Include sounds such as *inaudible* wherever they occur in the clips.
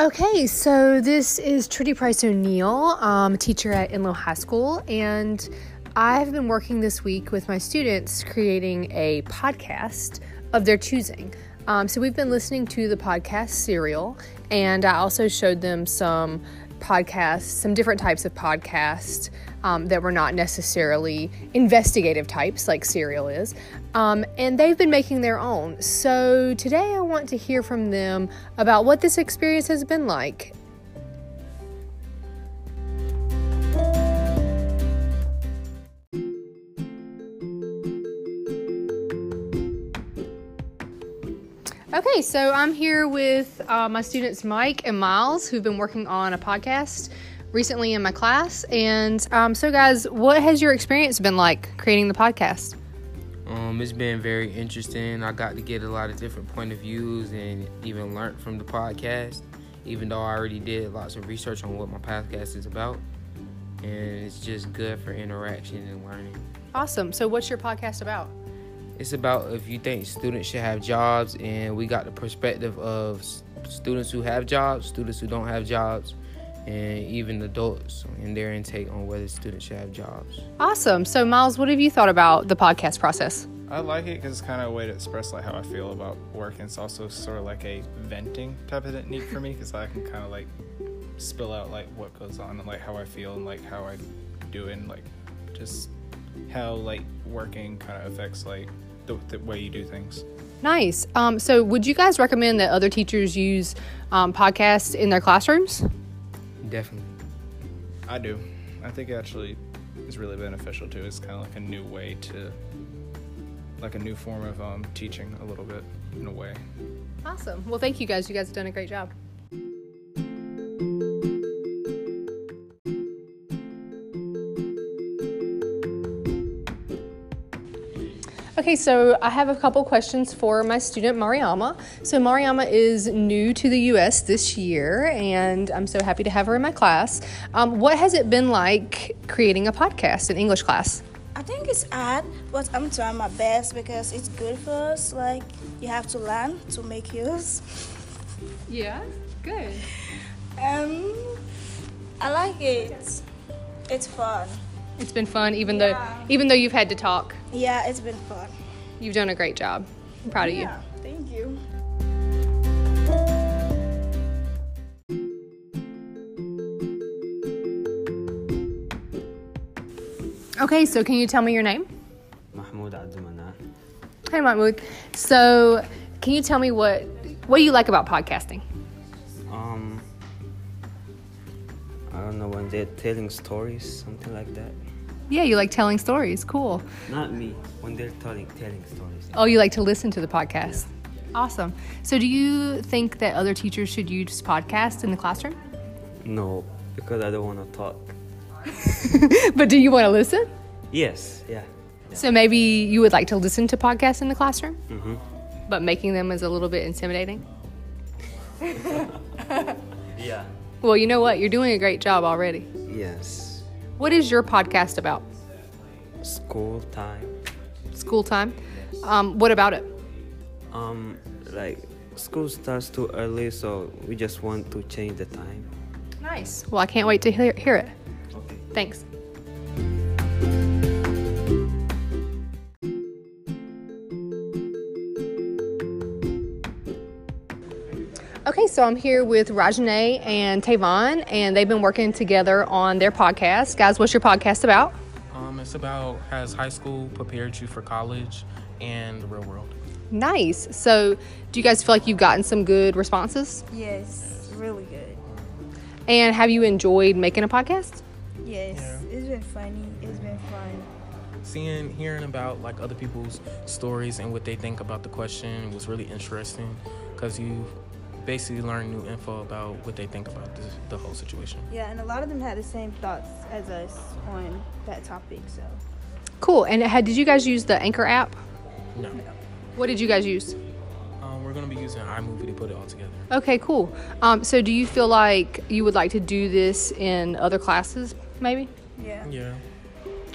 Okay, so this is Trudy Price O'Neill, um, teacher at Enloe High School, and I've been working this week with my students creating a podcast of their choosing. Um, so we've been listening to the podcast Serial, and I also showed them some podcasts, some different types of podcasts um, that were not necessarily investigative types like Serial is. Um, and they've been making their own. So today I want to hear from them about what this experience has been like. Okay, so I'm here with uh, my students Mike and Miles, who've been working on a podcast recently in my class. And um, so, guys, what has your experience been like creating the podcast? Um, it's been very interesting. I got to get a lot of different point of views and even learn from the podcast, even though I already did lots of research on what my podcast is about. And it's just good for interaction and learning. Awesome. So, what's your podcast about? It's about if you think students should have jobs, and we got the perspective of students who have jobs, students who don't have jobs, and even adults and their intake on whether students should have jobs. Awesome. So, Miles, what have you thought about the podcast process? I like it because it's kind of a way to express like how I feel about work, and it's also sort of like a venting type of technique for me because I can kind of like spill out like what goes on and like how I feel and like how I do it and like just how like working kind of affects like the, the way you do things. Nice. Um, so, would you guys recommend that other teachers use um, podcasts in their classrooms? Definitely. I do. I think it actually is really beneficial too. It's kind of like a new way to, like a new form of um, teaching a little bit in a way. Awesome. Well, thank you guys. You guys have done a great job. Okay, so I have a couple questions for my student Mariama. So Mariama is new to the U.S. this year, and I'm so happy to have her in my class. Um, what has it been like creating a podcast in English class? I think it's hard, but I'm trying my best because it's good for us. Like you have to learn to make use. Yeah, good. Um, I like it. It's fun. It's been fun, even Yeah. though even though you've had to talk. Yeah, it's been fun. You've done a great job. I'm proud of you. Yeah, thank you. Okay, so can you tell me your name? Mahmoud Abdulmanan. Hi, Mahmoud. So, can you tell me what what do you like about podcasting? Um, I don't know when they're telling stories, something like that. Yeah, you like telling stories. Cool. Not me. When they're telling telling stories. Oh, you like to listen to the podcast. Awesome. So, do you think that other teachers should use podcasts in the classroom? No, because I don't want to talk. *laughs* but do you want to listen? Yes. Yeah. So maybe you would like to listen to podcasts in the classroom, Mhm. but making them is a little bit intimidating. *laughs* Yeah. Well, you know what? You're doing a great job already. Yes. What is your podcast about? School time. School time. Um, what about it? Um, like school starts too early, so we just want to change the time. Nice. Well, I can't wait to hear, hear it. Okay. Thanks. Okay, so I'm here with Rajane and Tavon, and they've been working together on their podcast. Guys, what's your podcast about? Um, it's about has high school prepared you for college and the real world. Nice. So, do you guys feel like you've gotten some good responses? Yes, really good. And have you enjoyed making a podcast? Yes, Yeah. it's been funny. It's been fun. Seeing, hearing about like other people's stories and what they think about the question was really interesting because you basically learn new info about what they think about the, the whole situation. Yeah, and a lot of them had the same thoughts as us on that topic. So Cool. And had, did you guys use the Anchor app? No, What did you guys use? um, we're gonna be using iMovie to put it all together. Okay, cool. Um, so, do you feel like you would like to do this in other classes, maybe? yeah, Yeah.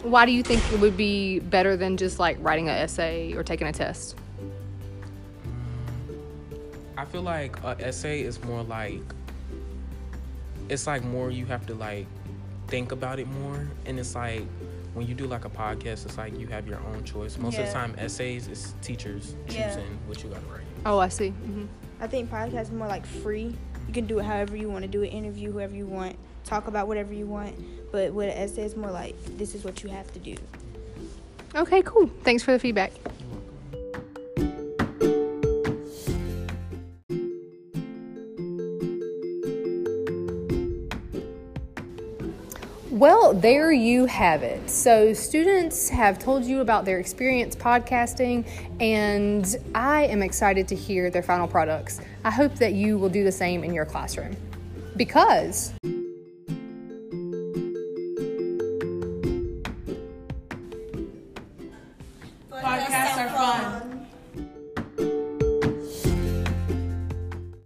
Why do you think it would be better than just like writing an essay or taking a test? I feel like an essay is more like it's like more you have to like think about it more, and it's like when you do like a podcast, it's like you have your own choice. Most of the time, essays is teachers choosing Yeah. what you gotta write. Oh, I see. hmm I think podcast is more like free. You can do it however you want to do it, interview whoever you want, talk about whatever you want. But with an essay, it's more like this is what you have to do. Okay, cool. Thanks for the feedback. Well, there you have it. So, students have told you about their experience podcasting, and I am excited to hear their final products. I hope that you will do the same in your classroom because